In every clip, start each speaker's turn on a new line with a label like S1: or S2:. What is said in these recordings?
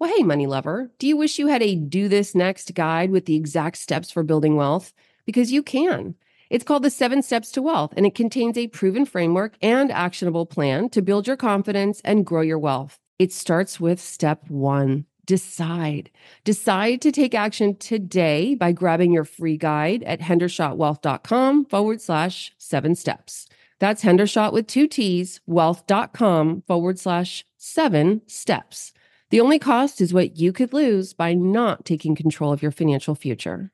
S1: Well, hey, money lover, do you wish you had a do this next guide with the exact steps for building wealth? Because you can. It's called the Seven Steps to Wealth, and it contains a proven framework and actionable plan to build your confidence and grow your wealth. It starts with step one decide. Decide to take action today by grabbing your free guide at hendershottwealth.com forward slash seven steps. That's Hendershott with two T's, wealth.com forward slash seven steps. The only cost is what you could lose by not taking control of your financial future.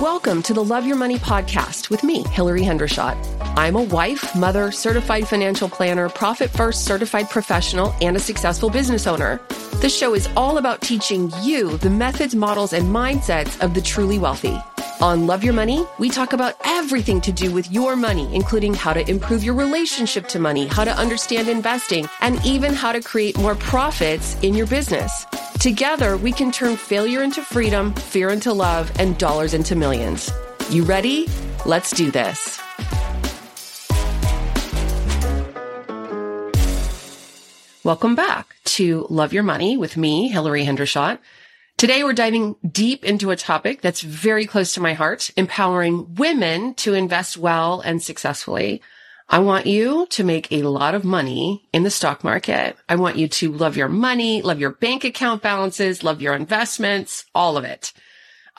S1: Welcome to the Love Your Money podcast with me, Hilary Hendershott. I'm a wife, mother, certified financial planner, profit first certified professional, and a successful business owner. This show is all about teaching you the methods, models, and mindsets of the truly wealthy. On Love Your Money, we talk about everything to do with your money, including how to improve your relationship to money, how to understand investing, and even how to create more profits in your business. Together, we can turn failure into freedom, fear into love, and dollars into millions. You ready? Let's do this. Welcome back to Love Your Money with me, Hilary Hendershott. Today we're diving deep into a topic that's very close to my heart, empowering women to invest well and successfully. I want you to make a lot of money in the stock market. I want you to love your money, love your bank account balances, love your investments, all of it.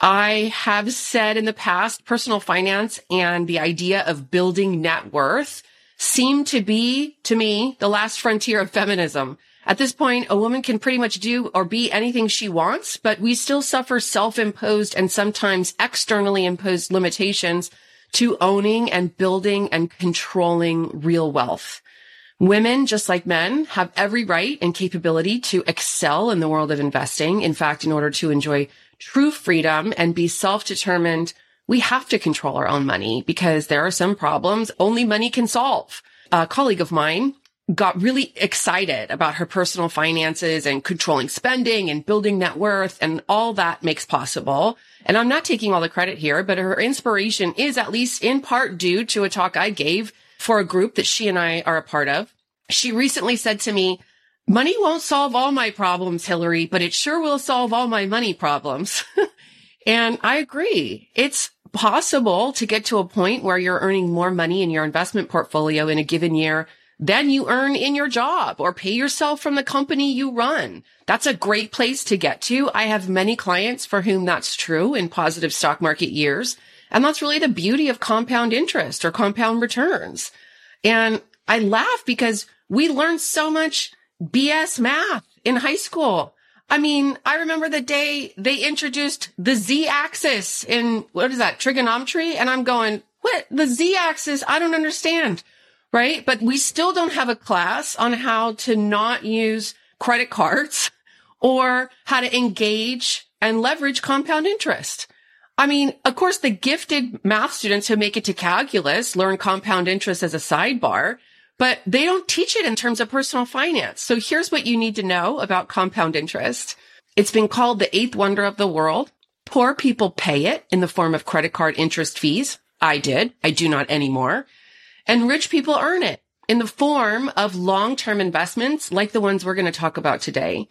S1: I have said in the past, personal finance and the idea of building net worth seem to be, to me, the last frontier of feminism. At this point, a woman can pretty much do or be anything she wants, but we still suffer self-imposed and sometimes externally imposed limitations to owning and building and controlling real wealth. Women, just like men, have every right and capability to excel in the world of investing. In fact, in order to enjoy true freedom and be self-determined, we have to control our own money because there are some problems only money can solve. A colleague of mine got really excited about her personal finances and controlling spending and building net worth and all that makes possible. And I'm not taking all the credit here, but her inspiration is at least in part due to a talk I gave for a group that she and I are a part of. She recently said to me, money won't solve all my problems, Hilary, but it sure will solve all my money problems. and I agree. It's possible to get to a point where you're earning more money in your investment portfolio in a given year than you earn in your job or pay yourself from the company you run. That's a great place to get to. I have many clients for whom that's true in positive stock market years. And that's really the beauty of compound interest or compound returns. And I laugh because we learned so much BS math in high school. I mean, I remember the day they introduced the Z axis in what is that trigonometry? And I'm going, what? The Z axis? I don't understand right? But we still don't have a class on how to not use credit cards or how to engage and leverage compound interest. I mean, of course, the gifted math students who make it to calculus learn compound interest as a sidebar, but they don't teach it in terms of personal finance. So here's what you need to know about compound interest. It's been called the eighth wonder of the world. Poor people pay it in the form of credit card interest fees. I did. I do not anymore. And rich people earn it in the form of long-term investments like the ones we're going to talk about today.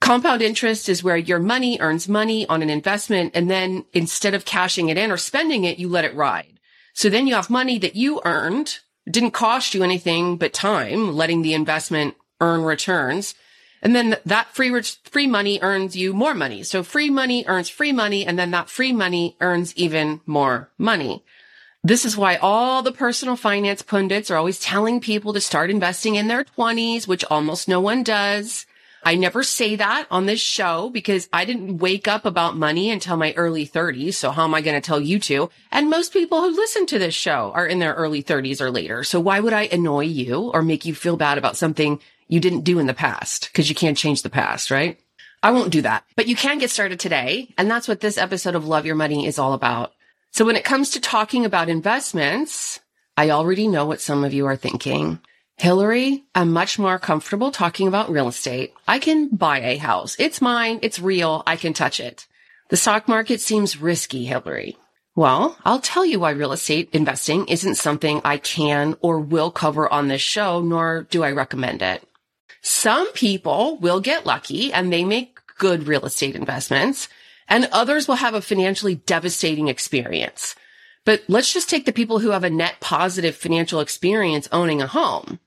S1: Compound interest is where your money earns money on an investment. And then instead of cashing it in or spending it, you let it ride. So then you have money that you earned, didn't cost you anything but time, letting the investment earn returns. And then that free, free money earns you more money. So free money earns free money. And then that free money earns even more money. This is why all the personal finance pundits are always telling people to start investing in their 20s, which almost no one does. I never say that on this show because I didn't wake up about money until my early 30s. So how am I going to tell you to? And most people who listen to this show are in their early 30s or later. So why would I annoy you or make you feel bad about something you didn't do in the past? Because you can't change the past, right? I won't do that, but you can get started today. And that's what this episode of Love Your Money is all about. So when it comes to talking about investments, I already know what some of you are thinking. Hilary, I'm much more comfortable talking about real estate. I can buy a house. It's mine. It's real. I can touch it. The stock market seems risky, Hilary. Well, I'll tell you why real estate investing isn't something I can or will cover on this show, nor do I recommend it. Some people will get lucky and they make good real estate investments and others will have a financially devastating experience. But let's just take the people who have a net positive financial experience owning a home.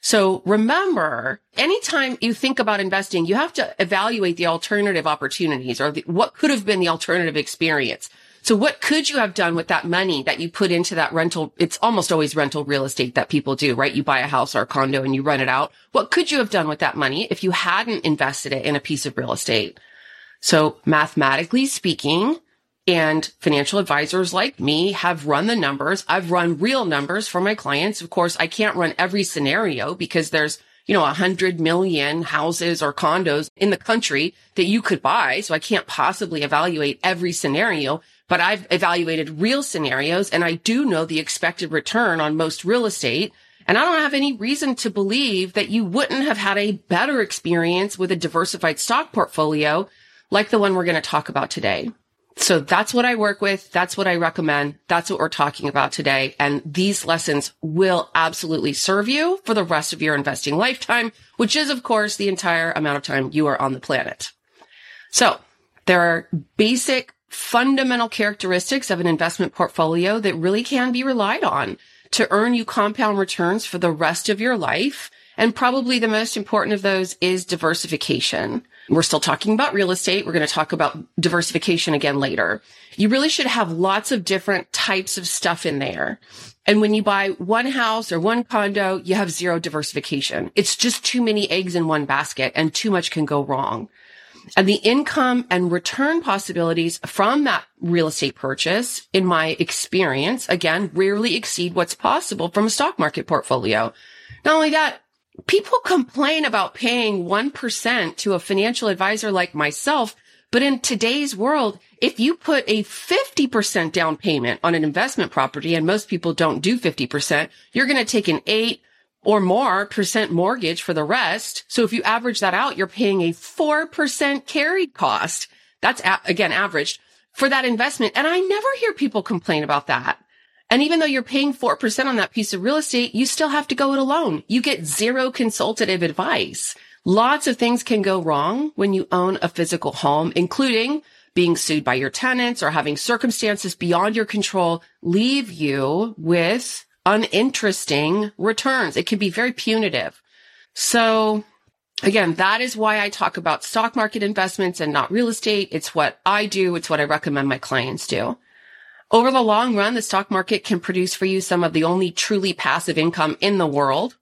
S1: So remember, anytime you think about investing, you have to evaluate the alternative opportunities or the, what could have been the alternative experience. So what could you have done with that money that you put into that rental? It's almost always rental real estate that people do, right? You buy a house or a condo and you rent it out. What could you have done with that money if you hadn't invested it in a piece of real estate? So mathematically speaking, and financial advisors like me have run the numbers. I've run real numbers for my clients. Of course, I can't run every scenario because there's, you know, a hundred million houses or condos in the country that you could buy. So I can't possibly evaluate every scenario, but I've evaluated real scenarios and I do know the expected return on most real estate. And I don't have any reason to believe that you wouldn't have had a better experience with a diversified stock portfolio like the one we're going to talk about today. So that's what I work with. That's what I recommend. That's what we're talking about today. And these lessons will absolutely serve you for the rest of your investing lifetime, which is, of course, the entire amount of time you are on the planet. So there are basic fundamental characteristics of an investment portfolio that really can be relied on to earn you compound returns for the rest of your life. And probably the most important of those is diversification. We're still talking about real estate. We're going to talk about diversification again later. You really should have lots of different types of stuff in there. And when you buy one house or one condo, you have zero diversification. It's just too many eggs in one basket and too much can go wrong. And the income and return possibilities from that real estate purchase, in my experience, again, rarely exceed what's possible from a stock market portfolio. Not only that, people complain about paying 1% to a financial advisor like myself. But in today's world, if you put a 50% down payment on an investment property, and most people don't do 50%, you're going to take an eight or more percent mortgage for the rest. So if you average that out, you're paying a 4% carried cost. That's a- again averaged for that investment. And I never hear people complain about that. And even though you're paying 4% on that piece of real estate, you still have to go it alone. You get zero consultative advice. Lots of things can go wrong when you own a physical home, including being sued by your tenants or having circumstances beyond your control leave you with uninteresting returns. It can be very punitive. So again, that is why I talk about stock market investments and not real estate. It's what I do. It's what I recommend my clients do. Over the long run, the stock market can produce for you some of the only truly passive income in the world.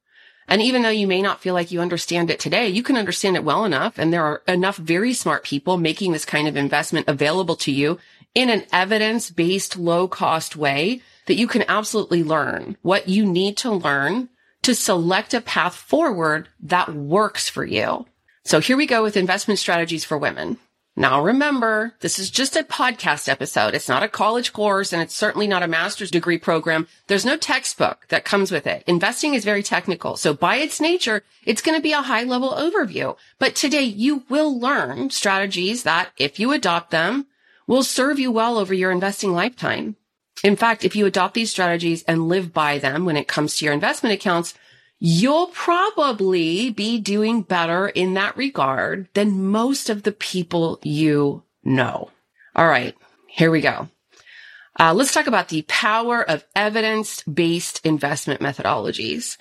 S1: And even though you may not feel like you understand it today, you can understand it well enough. And there are enough very smart people making this kind of investment available to you in an evidence based low cost way that you can absolutely learn what you need to learn to select a path forward that works for you. So here we go with investment strategies for women. Now remember, this is just a podcast episode. It's not a college course and it's certainly not a master's degree program. There's no textbook that comes with it. Investing is very technical. So by its nature, it's going to be a high level overview. But today you will learn strategies that if you adopt them will serve you well over your investing lifetime. In fact, if you adopt these strategies and live by them when it comes to your investment accounts, you'll probably be doing better in that regard than most of the people you know. All right, here we go. Uh, let's talk about the power of evidence-based investment methodologies.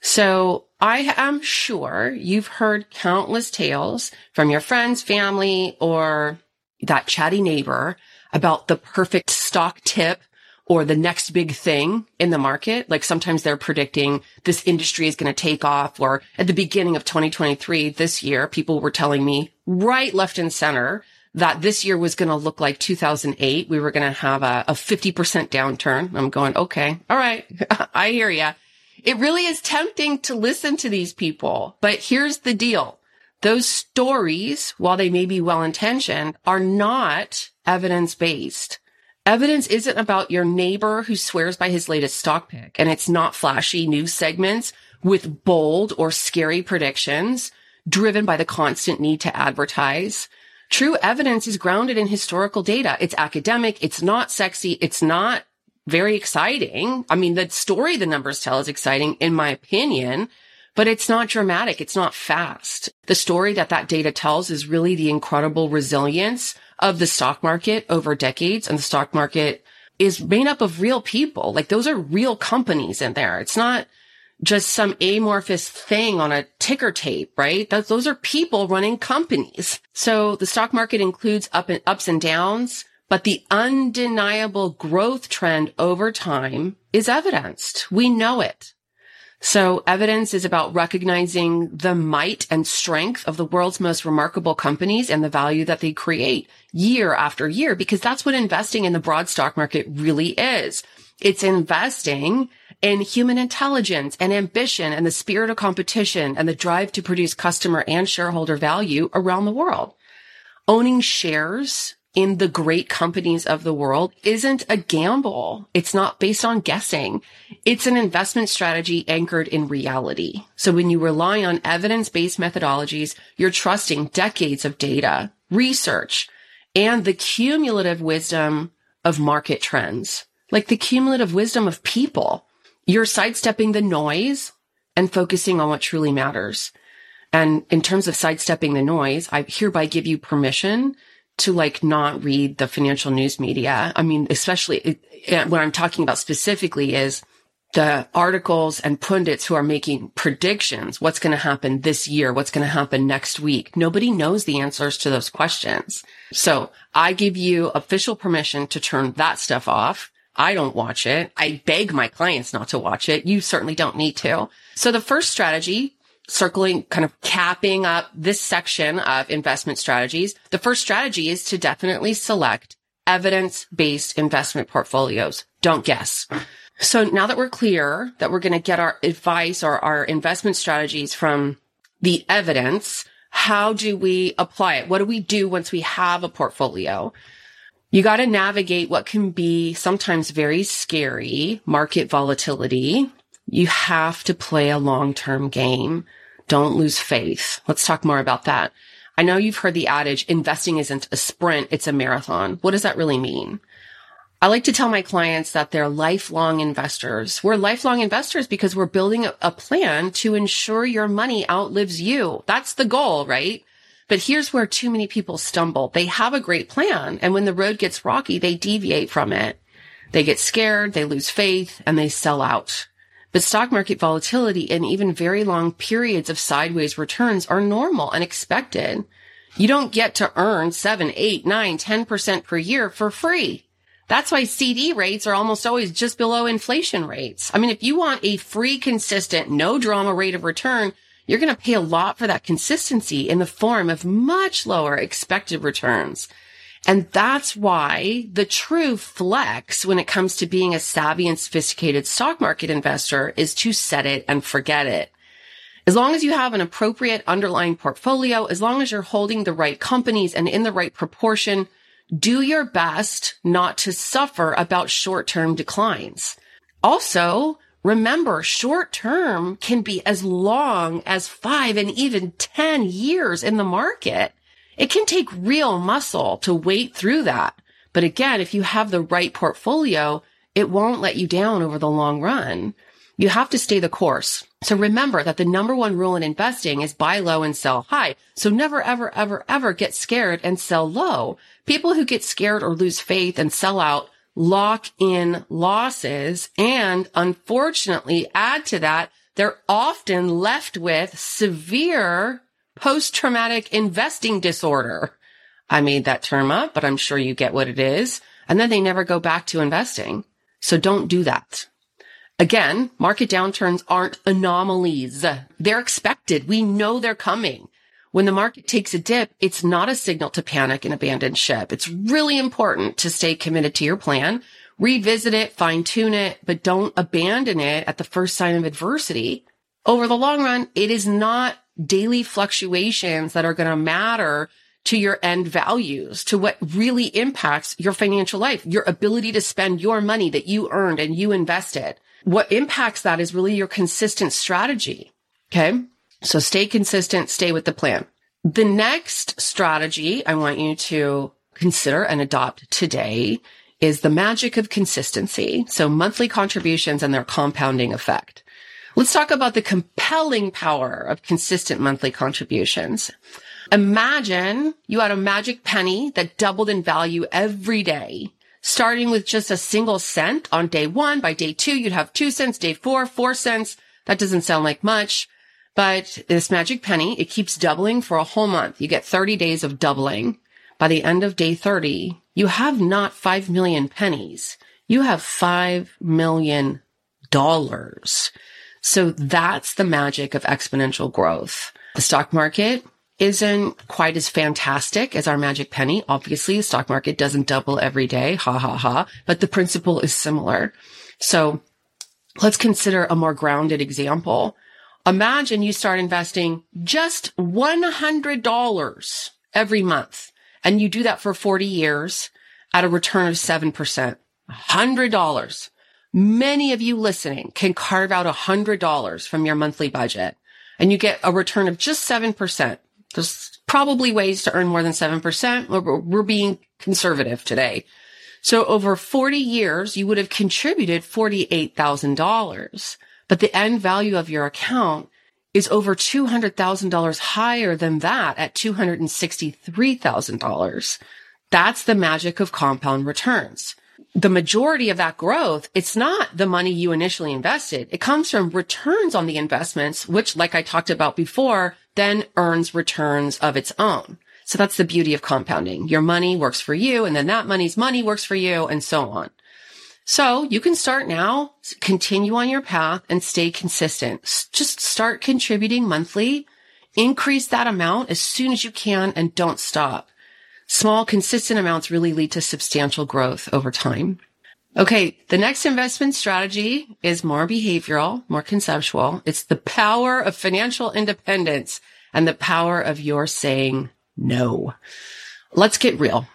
S1: So I am sure you've heard countless tales from your friends, family, or that chatty neighbor about the perfect stock tip or the next big thing in the market. Like sometimes they're predicting this industry is going to take off or at the beginning of 2023 this year, people were telling me right, left and center that this year was going to look like 2008. We were going to have a, a 50% downturn. I'm going, okay. All right. I hear ya. It really is tempting to listen to these people, but here's the deal. Those stories, while they may be well intentioned, are not evidence based. Evidence isn't about your neighbor who swears by his latest stock pick and it's not flashy news segments with bold or scary predictions driven by the constant need to advertise. True evidence is grounded in historical data. It's academic. It's not sexy. It's not very exciting. I mean, the story the numbers tell is exciting in my opinion, but it's not dramatic. It's not fast. The story that that data tells is really the incredible resilience of the stock market over decades. And the stock market is made up of real people. Like those are real companies in there. It's not just some amorphous thing on a ticker tape, right? Those, those are people running companies. So the stock market includes up and ups and downs, but the undeniable growth trend over time is evidenced. We know it. So evidence is about recognizing the might and strength of the world's most remarkable companies and the value that they create year after year, because that's what investing in the broad stock market really is. It's investing in human intelligence and ambition and the spirit of competition and the drive to produce customer and shareholder value around the world. Owning shares in the great companies of the world isn't a gamble. It's not based on guessing. It's an investment strategy anchored in reality. So when you rely on evidence-based methodologies, you're trusting decades of data, research, and the cumulative wisdom of market trends, like the cumulative wisdom of people. You're sidestepping the noise and focusing on what truly matters. And in terms of sidestepping the noise, I hereby give you permission to like not read the financial news media. I mean, especially what I'm talking about specifically is the articles and pundits who are making predictions. What's going to happen this year? What's going to happen next week? Nobody knows the answers to those questions. So I give you official permission to turn that stuff off. I don't watch it. I beg my clients not to watch it. You certainly don't need to. So the first strategy circling, kind of capping up this section of investment strategies, the first strategy is to definitely select evidence-based investment portfolios. Don't guess. So now that we're clear that we're going to get our advice or our investment strategies from the evidence, how do we apply it? What do we do once we have a portfolio? You got to navigate what can be sometimes very scary market volatility you have to play a long-term game. Don't lose faith. Let's talk more about that. I know you've heard the adage, investing isn't a sprint, it's a marathon. What does that really mean? I like to tell my clients that they're lifelong investors. We're lifelong investors because we're building a plan to ensure your money outlives you. That's the goal, right? But here's where too many people stumble. They have a great plan. And when the road gets rocky, they deviate from it. They get scared, they lose faith, and they sell out. But stock market volatility and even very long periods of sideways returns are normal and expected. You don't get to earn seven, eight, nine, 10% per year for free. That's why CD rates are almost always just below inflation rates. I mean, if you want a free, consistent, no drama rate of return, you're going to pay a lot for that consistency in the form of much lower expected returns. And that's why the true flex when it comes to being a savvy and sophisticated stock market investor is to set it and forget it. As long as you have an appropriate underlying portfolio, as long as you're holding the right companies and in the right proportion, do your best not to suffer about short-term declines. Also, remember short term can be as long as five and even 10 years in the market. It can take real muscle to wait through that. But again, if you have the right portfolio, it won't let you down over the long run. You have to stay the course. So remember that the number one rule in investing is buy low and sell high. So never, ever, ever, ever get scared and sell low. People who get scared or lose faith and sell out lock in losses and unfortunately add to that, they're often left with severe post-traumatic investing disorder. I made that term up, but I'm sure you get what it is. And then they never go back to investing. So don't do that. Again, market downturns aren't anomalies. They're expected. We know they're coming. When the market takes a dip, it's not a signal to panic and abandon ship. It's really important to stay committed to your plan, revisit it, fine tune it, but don't abandon it at the first sign of adversity. Over the long run, it is not daily fluctuations that are going to matter to your end values, to what really impacts your financial life, your ability to spend your money that you earned and you invested. What impacts that is really your consistent strategy. Okay. So stay consistent, stay with the plan. The next strategy I want you to consider and adopt today is the magic of consistency. So monthly contributions and their compounding effect. Let's talk about the compelling power of consistent monthly contributions. Imagine you had a magic penny that doubled in value every day, starting with just a single cent on day one. By day two, you'd have two cents, day four, four cents. That doesn't sound like much, but this magic penny, it keeps doubling for a whole month. You get 30 days of doubling. By the end of day 30, you have not 5 million pennies. You have 5 million dollars. So that's the magic of exponential growth. The stock market isn't quite as fantastic as our magic penny. Obviously, the stock market doesn't double every day. Ha ha ha. But the principle is similar. So let's consider a more grounded example. Imagine you start investing just $100 every month and you do that for 40 years at a return of 7%. $100. Many of you listening can carve out $100 from your monthly budget and you get a return of just 7%. There's probably ways to earn more than 7%. We're, we're being conservative today. So over 40 years, you would have contributed $48,000, but the end value of your account is over $200,000 higher than that at $263,000. That's the magic of compound returns. The majority of that growth, it's not the money you initially invested. It comes from returns on the investments, which, like I talked about before, then earns returns of its own. So that's the beauty of compounding. Your money works for you and then that money's money works for you and so on. So you can start now, continue on your path and stay consistent. Just start contributing monthly, increase that amount as soon as you can and don't stop. Small, consistent amounts really lead to substantial growth over time. Okay. The next investment strategy is more behavioral, more conceptual. It's the power of financial independence and the power of your saying no. Let's get real.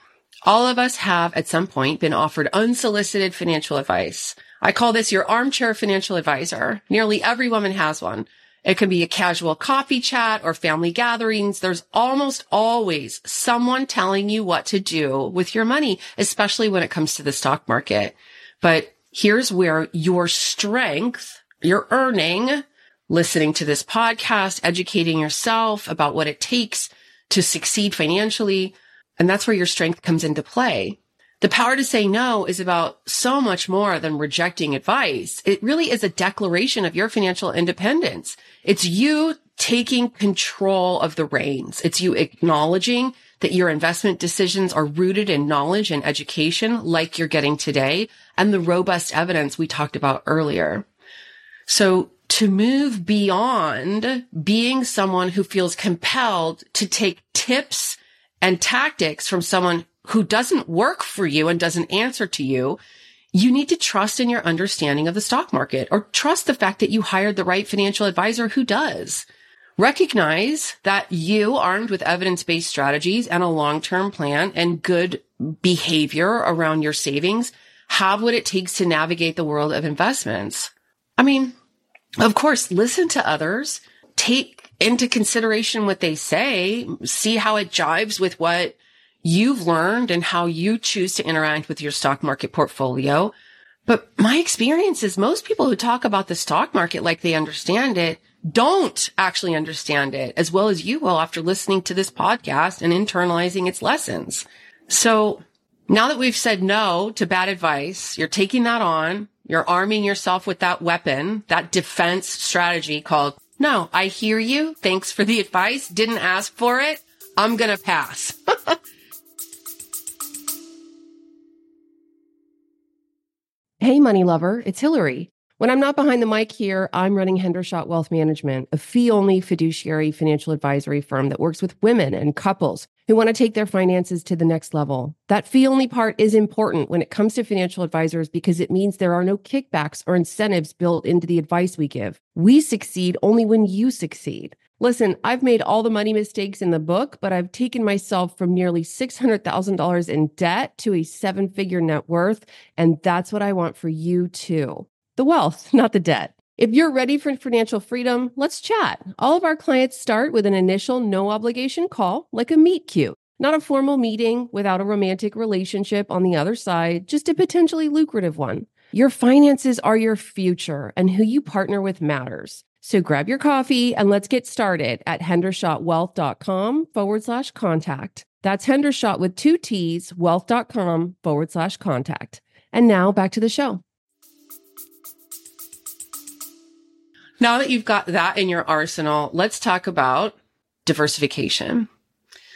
S1: All of us have at some point been offered unsolicited financial advice. I call this your armchair financial advisor. Nearly every woman has one. It can be a casual coffee chat or family gatherings. There's almost always someone telling you what to do with your money, especially when it comes to the stock market. But here's where your strength, your earning, listening to this podcast, educating yourself about what it takes to succeed financially. And that's where your strength comes into play. The power to say no is about so much more than rejecting advice. It really is a declaration of your financial independence. It's you taking control of the reins. It's you acknowledging that your investment decisions are rooted in knowledge and education like you're getting today and the robust evidence we talked about earlier. So to move beyond being someone who feels compelled to take tips and tactics from someone who doesn't work for you and doesn't answer to you, you need to trust in your understanding of the stock market or trust the fact that you hired the right financial advisor who does. Recognize that you armed with evidence-based strategies and a long-term plan and good behavior around your savings have what it takes to navigate the world of investments. I mean, of course, listen to others, take into consideration what they say, see how it jives with what you've learned and how you choose to interact with your stock market portfolio. But my experience is most people who talk about the stock market like they understand it don't actually understand it as well as you will after listening to this podcast and internalizing its lessons. So now that we've said no to bad advice, you're taking that on. You're arming yourself with that weapon, that defense strategy called, no, I hear you. Thanks for the advice. Didn't ask for it. I'm going to pass. Hey, money lover, it's Hilary. When I'm not behind the mic here, I'm running Hendershott Wealth Management, a fee only fiduciary financial advisory firm that works with women and couples who want to take their finances to the next level. That fee only part is important when it comes to financial advisors because it means there are no kickbacks or incentives built into the advice we give. We succeed only when you succeed. Listen, I've made all the money mistakes in the book, but I've taken myself from nearly $600,000 in debt to a seven figure net worth. And that's what I want for you too. The wealth, not the debt. If you're ready for financial freedom, let's chat. All of our clients start with an initial no obligation call, like a meet cute. Not a formal meeting without a romantic relationship on the other side, just a potentially lucrative one. Your finances are your future, and who you partner with matters. So grab your coffee and let's get started at hendershottwealth.com forward slash contact. That's Hendershott with two T's, wealth.com forward slash contact. And now back to the show. Now that you've got that in your arsenal, let's talk about diversification.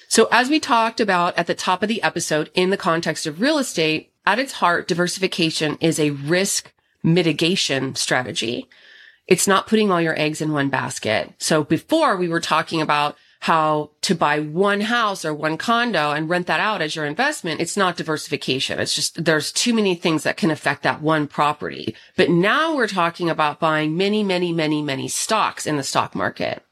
S1: So as we talked about at the top of the episode in the context of real estate, at its heart, diversification is a risk mitigation strategy. It's not putting all your eggs in one basket. So before we were talking about how to buy one house or one condo and rent that out as your investment. It's not diversification. It's just there's too many things that can affect that one property. But now we're talking about buying many, many, many, many stocks in the stock market.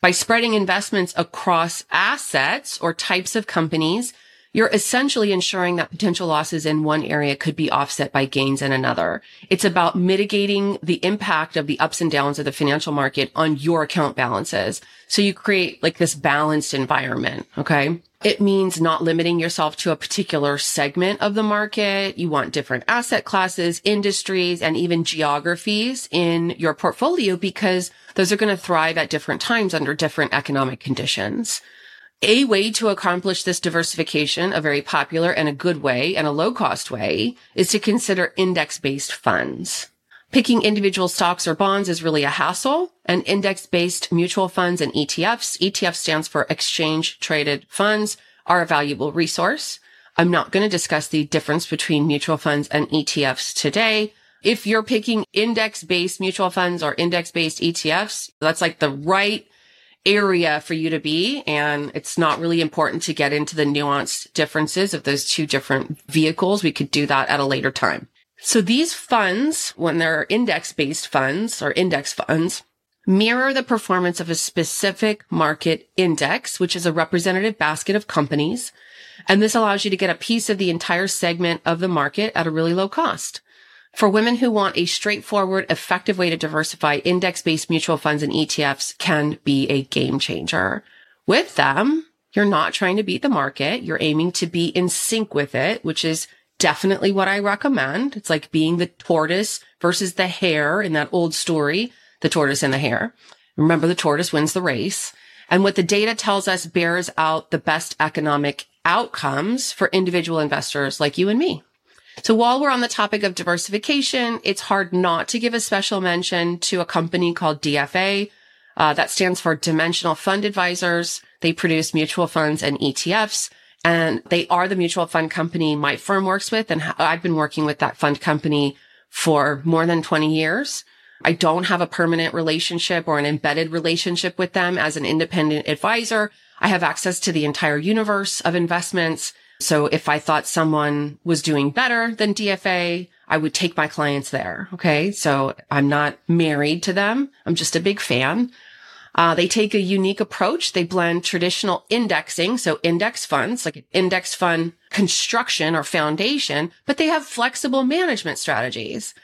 S1: By spreading investments across assets or types of companies, you're essentially ensuring that potential losses in one area could be offset by gains in another. It's about mitigating the impact of the ups and downs of the financial market on your account balances. So you create like this balanced environment. Okay. It means not limiting yourself to a particular segment of the market. You want different asset classes, industries, and even geographies in your portfolio because those are going to thrive at different times under different economic conditions. A way to accomplish this diversification, a very popular and a good way and a low cost way is to consider index based funds. Picking individual stocks or bonds is really a hassle and index based mutual funds and ETFs. ETF stands for exchange traded funds are a valuable resource. I'm not going to discuss the difference between mutual funds and ETFs today. If you're picking index based mutual funds or index based ETFs, that's like the right area for you to be. And it's not really important to get into the nuanced differences of those two different vehicles. We could do that at a later time. So these funds, when they're index based funds or index funds, mirror the performance of a specific market index, which is a representative basket of companies. And this allows you to get a piece of the entire segment of the market at a really low cost. For women who want a straightforward, effective way to diversify, index-based mutual funds and ETFs can be a game changer. With them, you're not trying to beat the market. You're aiming to be in sync with it, which is definitely what I recommend. It's like being the tortoise versus the hare in that old story, the tortoise and the hare. Remember the tortoise wins the race. And what the data tells us bears out the best economic outcomes for individual investors like you and me. So while we're on the topic of diversification, it's hard not to give a special mention to a company called DFA. Uh, that stands for Dimensional Fund Advisors. They produce mutual funds and ETFs. And they are the mutual fund company my firm works with. And I've been working with that fund company for more than 20 years. I don't have a permanent relationship or an embedded relationship with them as an independent advisor. I have access to the entire universe of investments so if I thought someone was doing better than DFA, I would take my clients there. Okay. So I'm not married to them. I'm just a big fan. Uh, they take a unique approach. They blend traditional indexing, so index funds, like an index fund construction or foundation, but they have flexible management strategies.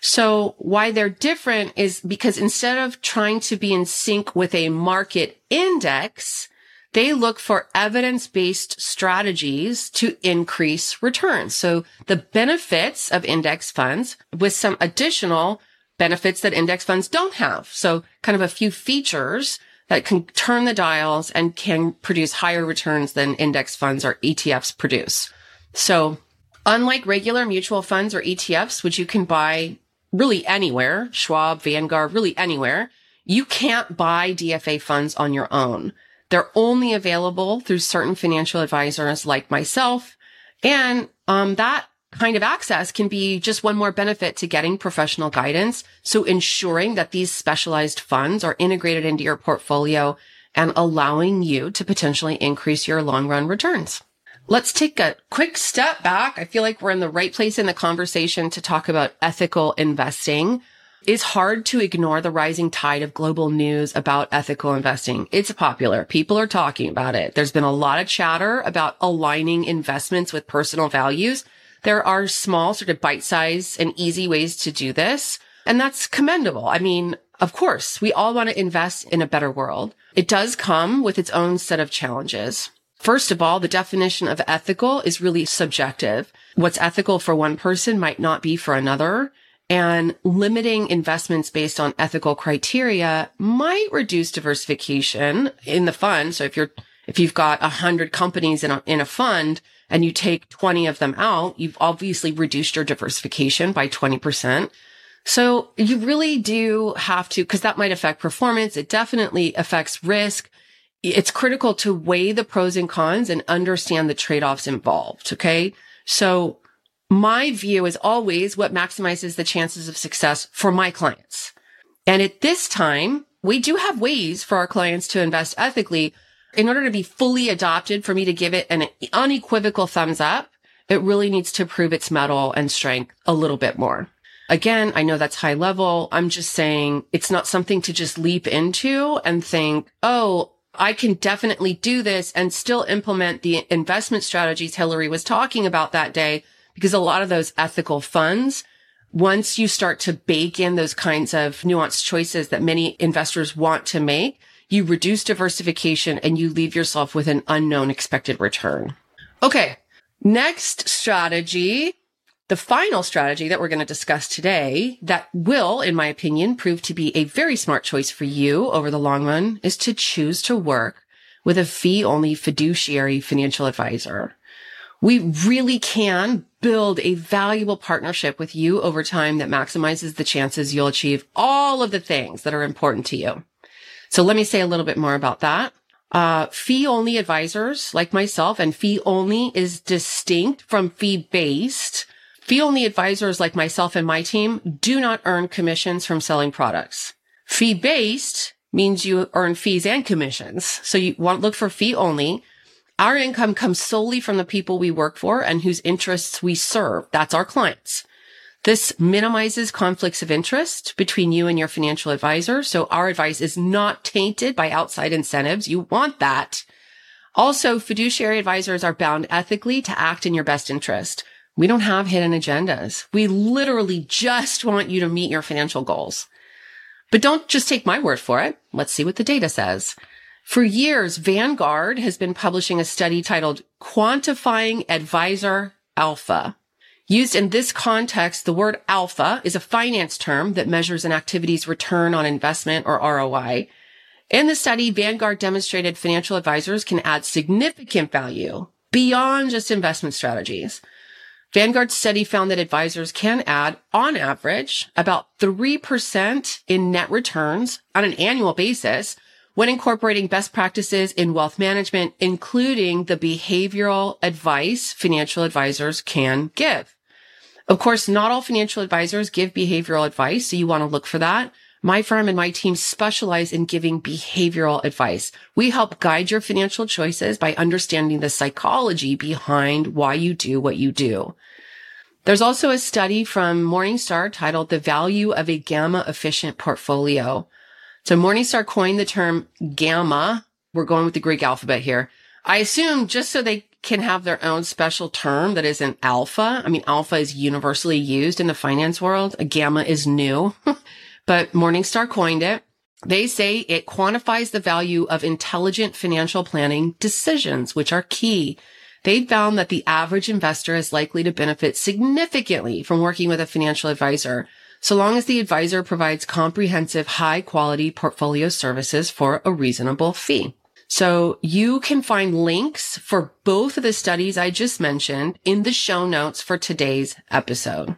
S1: So why they're different is because instead of trying to be in sync with a market index, they look for evidence-based strategies to increase returns. So the benefits of index funds with some additional benefits that index funds don't have. So kind of a few features that can turn the dials and can produce higher returns than index funds or ETFs produce. So unlike regular mutual funds or ETFs, which you can buy really anywhere, Schwab, Vanguard, really anywhere, you can't buy DFA funds on your own. They're only available through certain financial advisors like myself. And um, that kind of access can be just one more benefit to getting professional guidance. So ensuring that these specialized funds are integrated into your portfolio and allowing you to potentially increase your long run returns. Let's take a quick step back. I feel like we're in the right place in the conversation to talk about ethical investing. It's hard to ignore the rising tide of global news about ethical investing. It's popular. People are talking about it. There's been a lot of chatter about aligning investments with personal values. There are small, sort of bite sized and easy ways to do this. And that's commendable. I mean, of course, we all want to invest in a better world. It does come with its own set of challenges. First of all, the definition of ethical is really subjective. What's ethical for one person might not be for another. And limiting investments based on ethical criteria might reduce diversification in the fund. So if you're, if you've got a hundred companies in a, in a fund and you take 20 of them out, you've obviously reduced your diversification by 20%. So you really do have to, cause that might affect performance. It definitely affects risk. It's critical to weigh the pros and cons and understand the trade-offs involved. Okay. So my view is always what maximizes the chances of success for my clients. And at this time, we do have ways for our clients to invest ethically. In order to be fully adopted, for me to give it an unequivocal thumbs up, it really needs to prove its mettle and strength a little bit more. Again, I know that's high level. I'm just saying it's not something to just leap into and think, oh, I can definitely do this and still implement the investment strategies Hilary was talking about that day because a lot of those ethical funds, once you start to bake in those kinds of nuanced choices that many investors want to make, you reduce diversification and you leave yourself with an unknown expected return. Okay. Next strategy, the final strategy that we're going to discuss today that will, in my opinion, prove to be a very smart choice for you over the long run is to choose to work with a fee only fiduciary financial advisor we really can build a valuable partnership with you over time that maximizes the chances you'll achieve all of the things that are important to you. So let me say a little bit more about that. Uh, fee only advisors like myself and fee only is distinct from fee based. Fee only advisors like myself and my team do not earn commissions from selling products. Fee based means you earn fees and commissions. So you want to look for fee only our income comes solely from the people we work for and whose interests we serve. That's our clients. This minimizes conflicts of interest between you and your financial advisor. So our advice is not tainted by outside incentives. You want that. Also, fiduciary advisors are bound ethically to act in your best interest. We don't have hidden agendas. We literally just want you to meet your financial goals. But don't just take my word for it. Let's see what the data says. For years, Vanguard has been publishing a study titled Quantifying Advisor Alpha. Used in this context, the word alpha is a finance term that measures an activity's return on investment or ROI. In the study, Vanguard demonstrated financial advisors can add significant value beyond just investment strategies. Vanguard's study found that advisors can add, on average, about 3% in net returns on an annual basis when incorporating best practices in wealth management, including the behavioral advice financial advisors can give. Of course, not all financial advisors give behavioral advice, so you want to look for that. My firm and my team specialize in giving behavioral advice. We help guide your financial choices by understanding the psychology behind why you do what you do. There's also a study from Morningstar titled The Value of a Gamma Efficient Portfolio. So Morningstar coined the term gamma. We're going with the Greek alphabet here. I assume just so they can have their own special term that isn't alpha. I mean, alpha is universally used in the finance world. A gamma is new, but Morningstar coined it. They say it quantifies the value of intelligent financial planning decisions, which are key. They found that the average investor is likely to benefit significantly from working with a financial advisor so long as the advisor provides comprehensive, high quality portfolio services for a reasonable fee. So you can find links for both of the studies I just mentioned in the show notes for today's episode.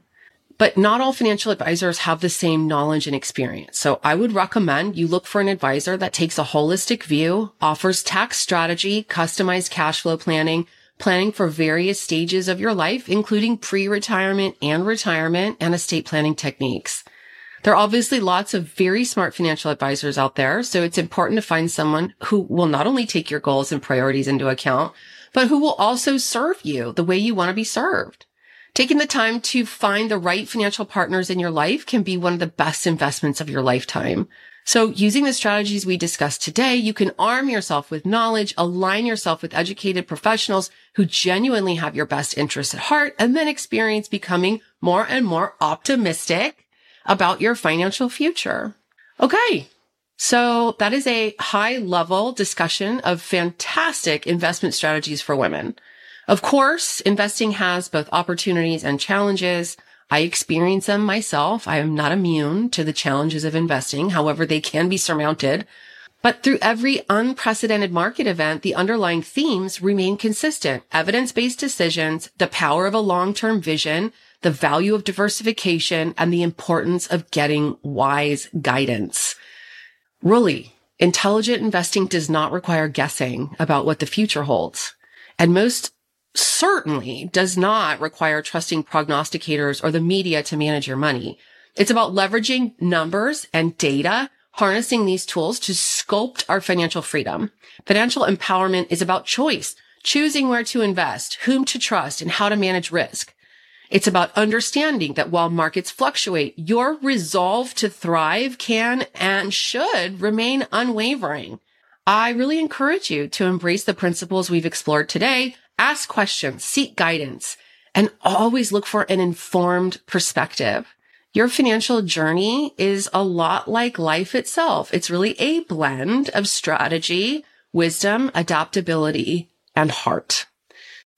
S1: But not all financial advisors have the same knowledge and experience. So I would recommend you look for an advisor that takes a holistic view, offers tax strategy, customized cash flow planning, planning for various stages of your life, including pre-retirement and retirement and estate planning techniques. There are obviously lots of very smart financial advisors out there. So it's important to find someone who will not only take your goals and priorities into account, but who will also serve you the way you want to be served. Taking the time to find the right financial partners in your life can be one of the best investments of your lifetime. So using the strategies we discussed today, you can arm yourself with knowledge, align yourself with educated professionals who genuinely have your best interests at heart, and then experience becoming more and more optimistic about your financial future. Okay. So that is a high level discussion of fantastic investment strategies for women. Of course, investing has both opportunities and challenges. I experience them myself. I am not immune to the challenges of investing. However, they can be surmounted. But through every unprecedented market event, the underlying themes remain consistent. Evidence-based decisions, the power of a long-term vision, the value of diversification, and the importance of getting wise guidance. Really, intelligent investing does not require guessing about what the future holds. And most certainly does not require trusting prognosticators or the media to manage your money. It's about leveraging numbers and data, harnessing these tools to sculpt our financial freedom. Financial empowerment is about choice, choosing where to invest, whom to trust, and how to manage risk. It's about understanding that while markets fluctuate, your resolve to thrive can and should remain unwavering. I really encourage you to embrace the principles we've explored today, ask questions, seek guidance, and always look for an informed perspective. Your financial journey is a lot like life itself. It's really a blend of strategy, wisdom, adaptability, and heart.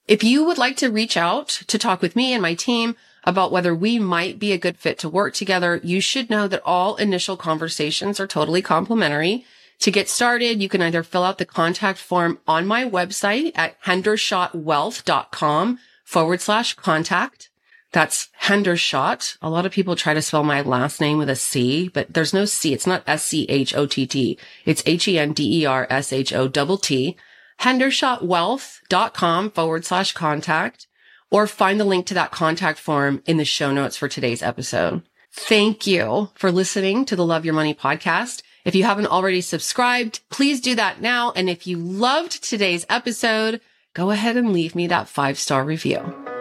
S1: If you would like to reach out to talk with me and my team about whether we might be a good fit to work together, you should know that all initial conversations are totally complimentary. To get started, you can either fill out the contact form on my website at hendershottwealth.com forward slash contact. That's Hendershott. A lot of people try to spell my last name with a C, but there's no C. It's not S-C-H-O-T-T. It's H-E-N-D-E-R-S-H-O-T-T hendershottwealth.com forward slash contact or find the link to that contact form in the show notes for today's episode. Thank you for listening to the Love Your Money podcast. If you haven't already subscribed, please do that now. And if you loved today's episode, go ahead and leave me that five star review.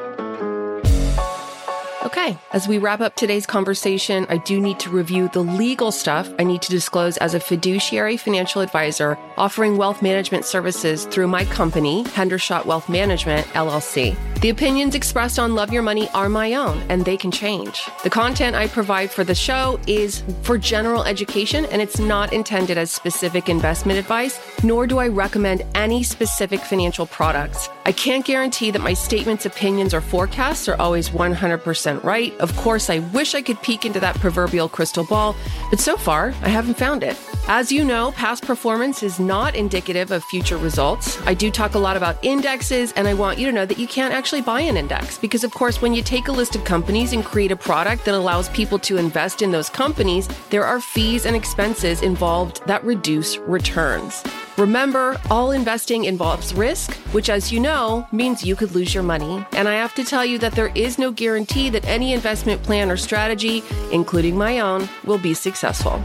S1: Okay, as we wrap up today's conversation, I do need to review the legal stuff I need to disclose as a fiduciary financial advisor offering wealth management services through my company, Hendershott Wealth Management, LLC. The opinions expressed on Love Your Money are my own, and they can change. The content I provide for the show is for general education, and it's not intended as specific investment advice, nor do I recommend any specific financial products. I can't guarantee that my statements, opinions, or forecasts are always 100% right. Of course, I wish I could peek into that proverbial crystal ball, but so far, I haven't found it. As you know, past performance is not indicative of future results. I do talk a lot about indexes, and I want you to know that you can't actually buy an index because, of course, when you take a list of companies and create a product that allows people to invest in those companies, there are fees and expenses involved that reduce returns. Remember, all investing involves risk, which, as you know, means you could lose your money. And I have to tell you that there is no guarantee that any investment plan or strategy, including my own, will be successful.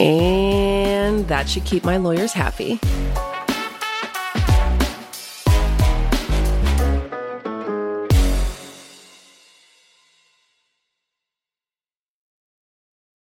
S1: And that should keep my lawyers happy.